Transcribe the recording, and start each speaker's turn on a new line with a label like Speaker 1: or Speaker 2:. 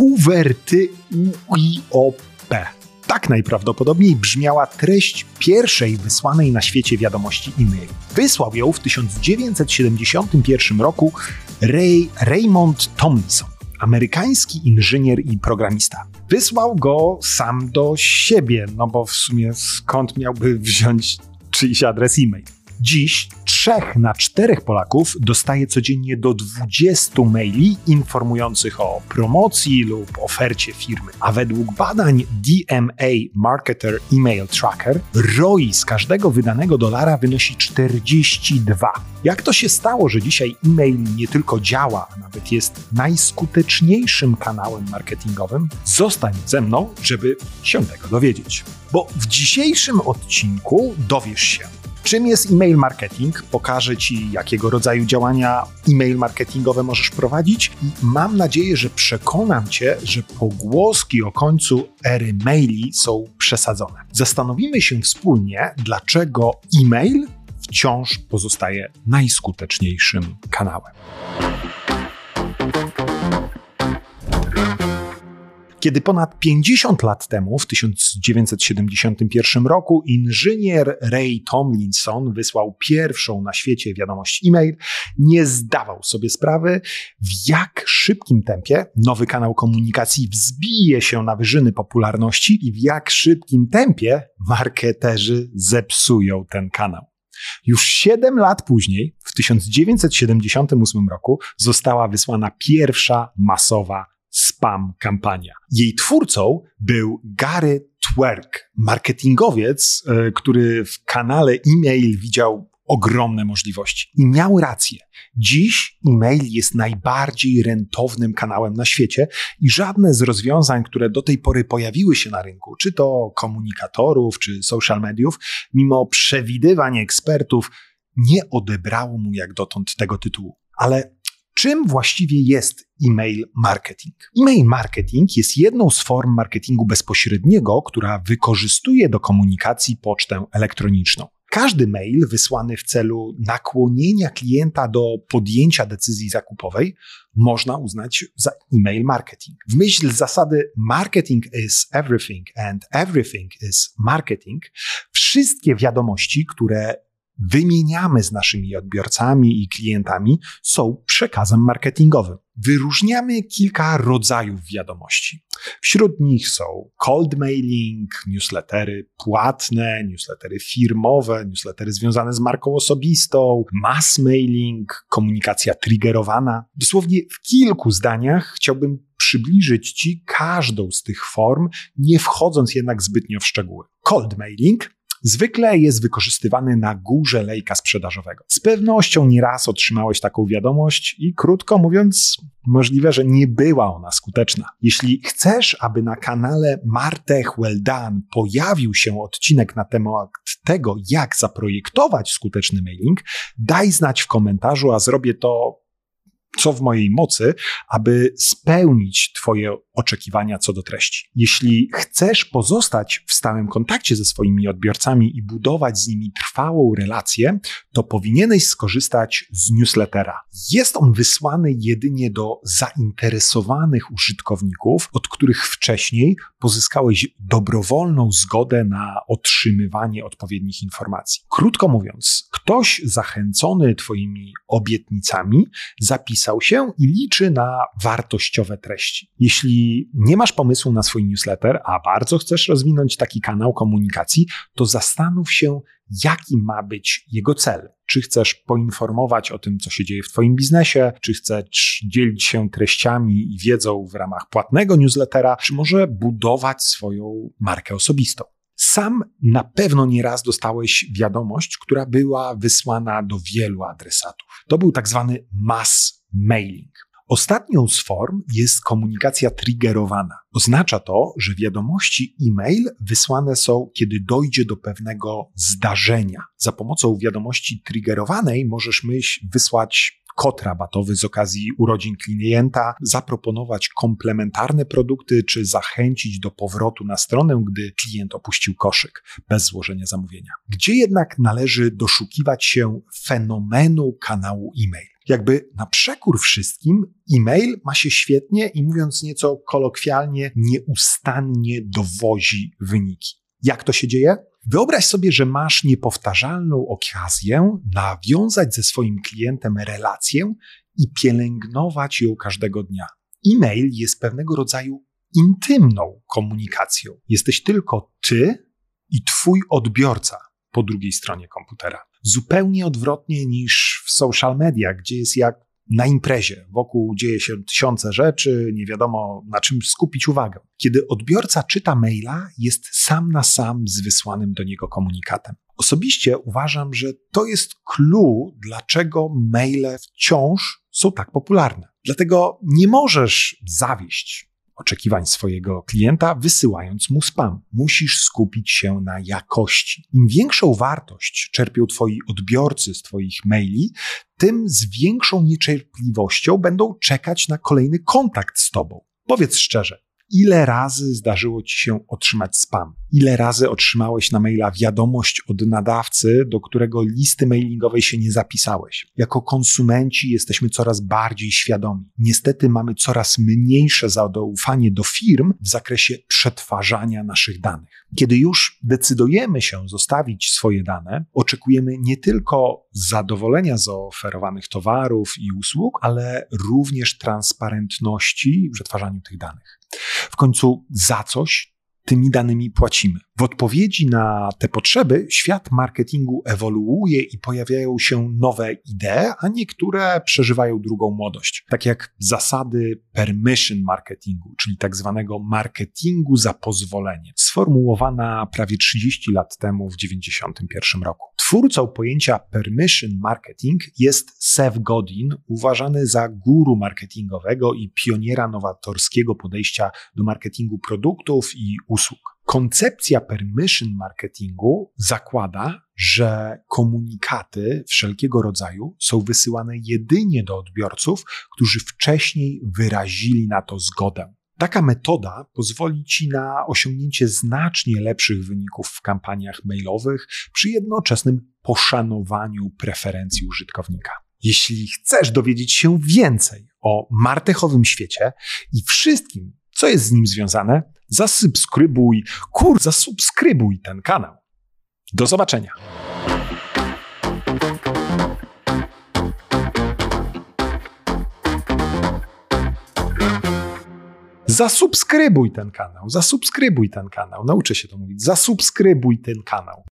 Speaker 1: kuwerty UIOP. Tak najprawdopodobniej brzmiała treść pierwszej wysłanej na świecie wiadomości e-mail. Wysłał ją w 1971 roku Ray Raymond Tomlinson, amerykański inżynier i programista. Wysłał go sam do siebie, no bo w sumie skąd miałby wziąć czyjś adres e-mail? Dziś trzech na czterech Polaków dostaje codziennie do 20 maili informujących o promocji lub ofercie firmy. A według badań DMA Marketer Email Tracker ROI z każdego wydanego dolara wynosi 42. Jak to się stało, że dzisiaj e-mail nie tylko działa, a nawet jest najskuteczniejszym kanałem marketingowym? Zostań ze mną, żeby się tego dowiedzieć. Bo w dzisiejszym odcinku dowiesz się, Czym jest e-mail marketing? Pokażę Ci, jakiego rodzaju działania e-mail marketingowe możesz prowadzić i mam nadzieję, że przekonam Cię, że pogłoski o końcu ery maili są przesadzone. Zastanowimy się wspólnie, dlaczego e-mail wciąż pozostaje najskuteczniejszym kanałem. Kiedy ponad 50 lat temu, w 1971 roku, inżynier Ray Tomlinson wysłał pierwszą na świecie wiadomość e-mail, nie zdawał sobie sprawy, w jak szybkim tempie nowy kanał komunikacji wzbije się na wyżyny popularności i w jak szybkim tempie marketerzy zepsują ten kanał. Już 7 lat później, w 1978 roku, została wysłana pierwsza masowa spam kampania. Jej twórcą był Gary Twerk, marketingowiec, e, który w kanale e-mail widział ogromne możliwości. I miał rację. Dziś e-mail jest najbardziej rentownym kanałem na świecie i żadne z rozwiązań, które do tej pory pojawiły się na rynku, czy to komunikatorów, czy social mediów, mimo przewidywań ekspertów, nie odebrało mu jak dotąd tego tytułu. Ale Czym właściwie jest e-mail marketing? E-mail marketing jest jedną z form marketingu bezpośredniego, która wykorzystuje do komunikacji pocztę elektroniczną. Każdy mail wysłany w celu nakłonienia klienta do podjęcia decyzji zakupowej można uznać za e-mail marketing. W myśl zasady marketing is everything and everything is marketing, wszystkie wiadomości, które wymieniamy z naszymi odbiorcami i klientami, są przekazem marketingowym. Wyróżniamy kilka rodzajów wiadomości. Wśród nich są cold mailing, newslettery płatne, newslettery firmowe, newslettery związane z marką osobistą, mass mailing, komunikacja triggerowana. Dosłownie w kilku zdaniach chciałbym przybliżyć Ci każdą z tych form, nie wchodząc jednak zbytnio w szczegóły. Cold mailing zwykle jest wykorzystywany na górze lejka sprzedażowego. Z pewnością nieraz otrzymałeś taką wiadomość i krótko mówiąc, możliwe, że nie była ona skuteczna. Jeśli chcesz, aby na kanale Martech Well Done pojawił się odcinek na temat tego, jak zaprojektować skuteczny mailing, daj znać w komentarzu, a zrobię to co w mojej mocy, aby spełnić Twoje oczekiwania co do treści. Jeśli chcesz pozostać w stałym kontakcie ze swoimi odbiorcami i budować z nimi trwałą relację, to powinieneś skorzystać z newslettera. Jest on wysłany jedynie do zainteresowanych użytkowników, od których wcześniej pozyskałeś dobrowolną zgodę na otrzymywanie odpowiednich informacji. Krótko mówiąc, ktoś zachęcony Twoimi obietnicami zapisał się i liczy na wartościowe treści. Jeśli nie masz pomysłu na swój newsletter, a bardzo chcesz rozwinąć taki kanał komunikacji, to zastanów się, jaki ma być jego cel. Czy chcesz poinformować o tym, co się dzieje w Twoim biznesie, czy chcesz dzielić się treściami i wiedzą w ramach płatnego newslettera, czy może budować swoją markę osobistą. Sam na pewno nieraz dostałeś wiadomość, która była wysłana do wielu adresatów. To był tak zwany mass mailing. Ostatnią z form jest komunikacja triggerowana. Oznacza to, że wiadomości e-mail wysłane są, kiedy dojdzie do pewnego zdarzenia. Za pomocą wiadomości triggerowanej możesz myśl wysłać kod rabatowy z okazji urodzin klienta, zaproponować komplementarne produkty, czy zachęcić do powrotu na stronę, gdy klient opuścił koszyk bez złożenia zamówienia. Gdzie jednak należy doszukiwać się fenomenu kanału e-mail? Jakby na przekór wszystkim, e-mail ma się świetnie i mówiąc nieco kolokwialnie, nieustannie dowozi wyniki. Jak to się dzieje? Wyobraź sobie, że masz niepowtarzalną okazję nawiązać ze swoim klientem relację i pielęgnować ją każdego dnia. E-mail jest pewnego rodzaju intymną komunikacją. Jesteś tylko ty i twój odbiorca po drugiej stronie komputera. Zupełnie odwrotnie niż w social media, gdzie jest jak na imprezie. Wokół dzieje się tysiące rzeczy, nie wiadomo na czym skupić uwagę. Kiedy odbiorca czyta maila, jest sam na sam z wysłanym do niego komunikatem. Osobiście uważam, że to jest clue, dlaczego maile wciąż są tak popularne. Dlatego nie możesz zawieść oczekiwań swojego klienta, wysyłając mu spam. Musisz skupić się na jakości. Im większą wartość czerpią Twoi odbiorcy z Twoich maili, tym z większą niecierpliwością będą czekać na kolejny kontakt z Tobą. Powiedz szczerze, ile razy zdarzyło ci się otrzymać spam? Ile razy otrzymałeś na maila wiadomość od nadawcy, do którego listy mailingowej się nie zapisałeś? Jako konsumenci jesteśmy coraz bardziej świadomi. Niestety mamy coraz mniejsze zaufanie do firm w zakresie przetwarzania naszych danych. Kiedy już decydujemy się zostawić swoje dane, oczekujemy nie tylko zadowolenia z oferowanych towarów i usług, ale również transparentności w przetwarzaniu tych danych. W końcu za coś tymi danymi płacimy. W odpowiedzi na te potrzeby świat marketingu ewoluuje i pojawiają się nowe idee, a niektóre przeżywają drugą młodość. Tak jak zasady permission marketingu, czyli tak zwanego marketingu za pozwolenie, sformułowana prawie 30 lat temu w 1991 roku. Twórcą pojęcia permission marketing jest Seth Godin, uważany za guru marketingowego i pioniera nowatorskiego podejścia do marketingu produktów i usług. Koncepcja permission marketingu zakłada, że komunikaty wszelkiego rodzaju są wysyłane jedynie do odbiorców, którzy wcześniej wyrazili na to zgodę. Taka metoda pozwoli Ci na osiągnięcie znacznie lepszych wyników w kampaniach mailowych przy jednoczesnym poszanowaniu preferencji użytkownika. Jeśli chcesz dowiedzieć się więcej o martechowym świecie i wszystkim, co jest z nim związane, zasubskrybuj, kur, zasubskrybuj ten kanał. Do zobaczenia. Zasubskrybuj ten kanał, zasubskrybuj ten kanał. Nauczę się to mówić. Zasubskrybuj ten kanał.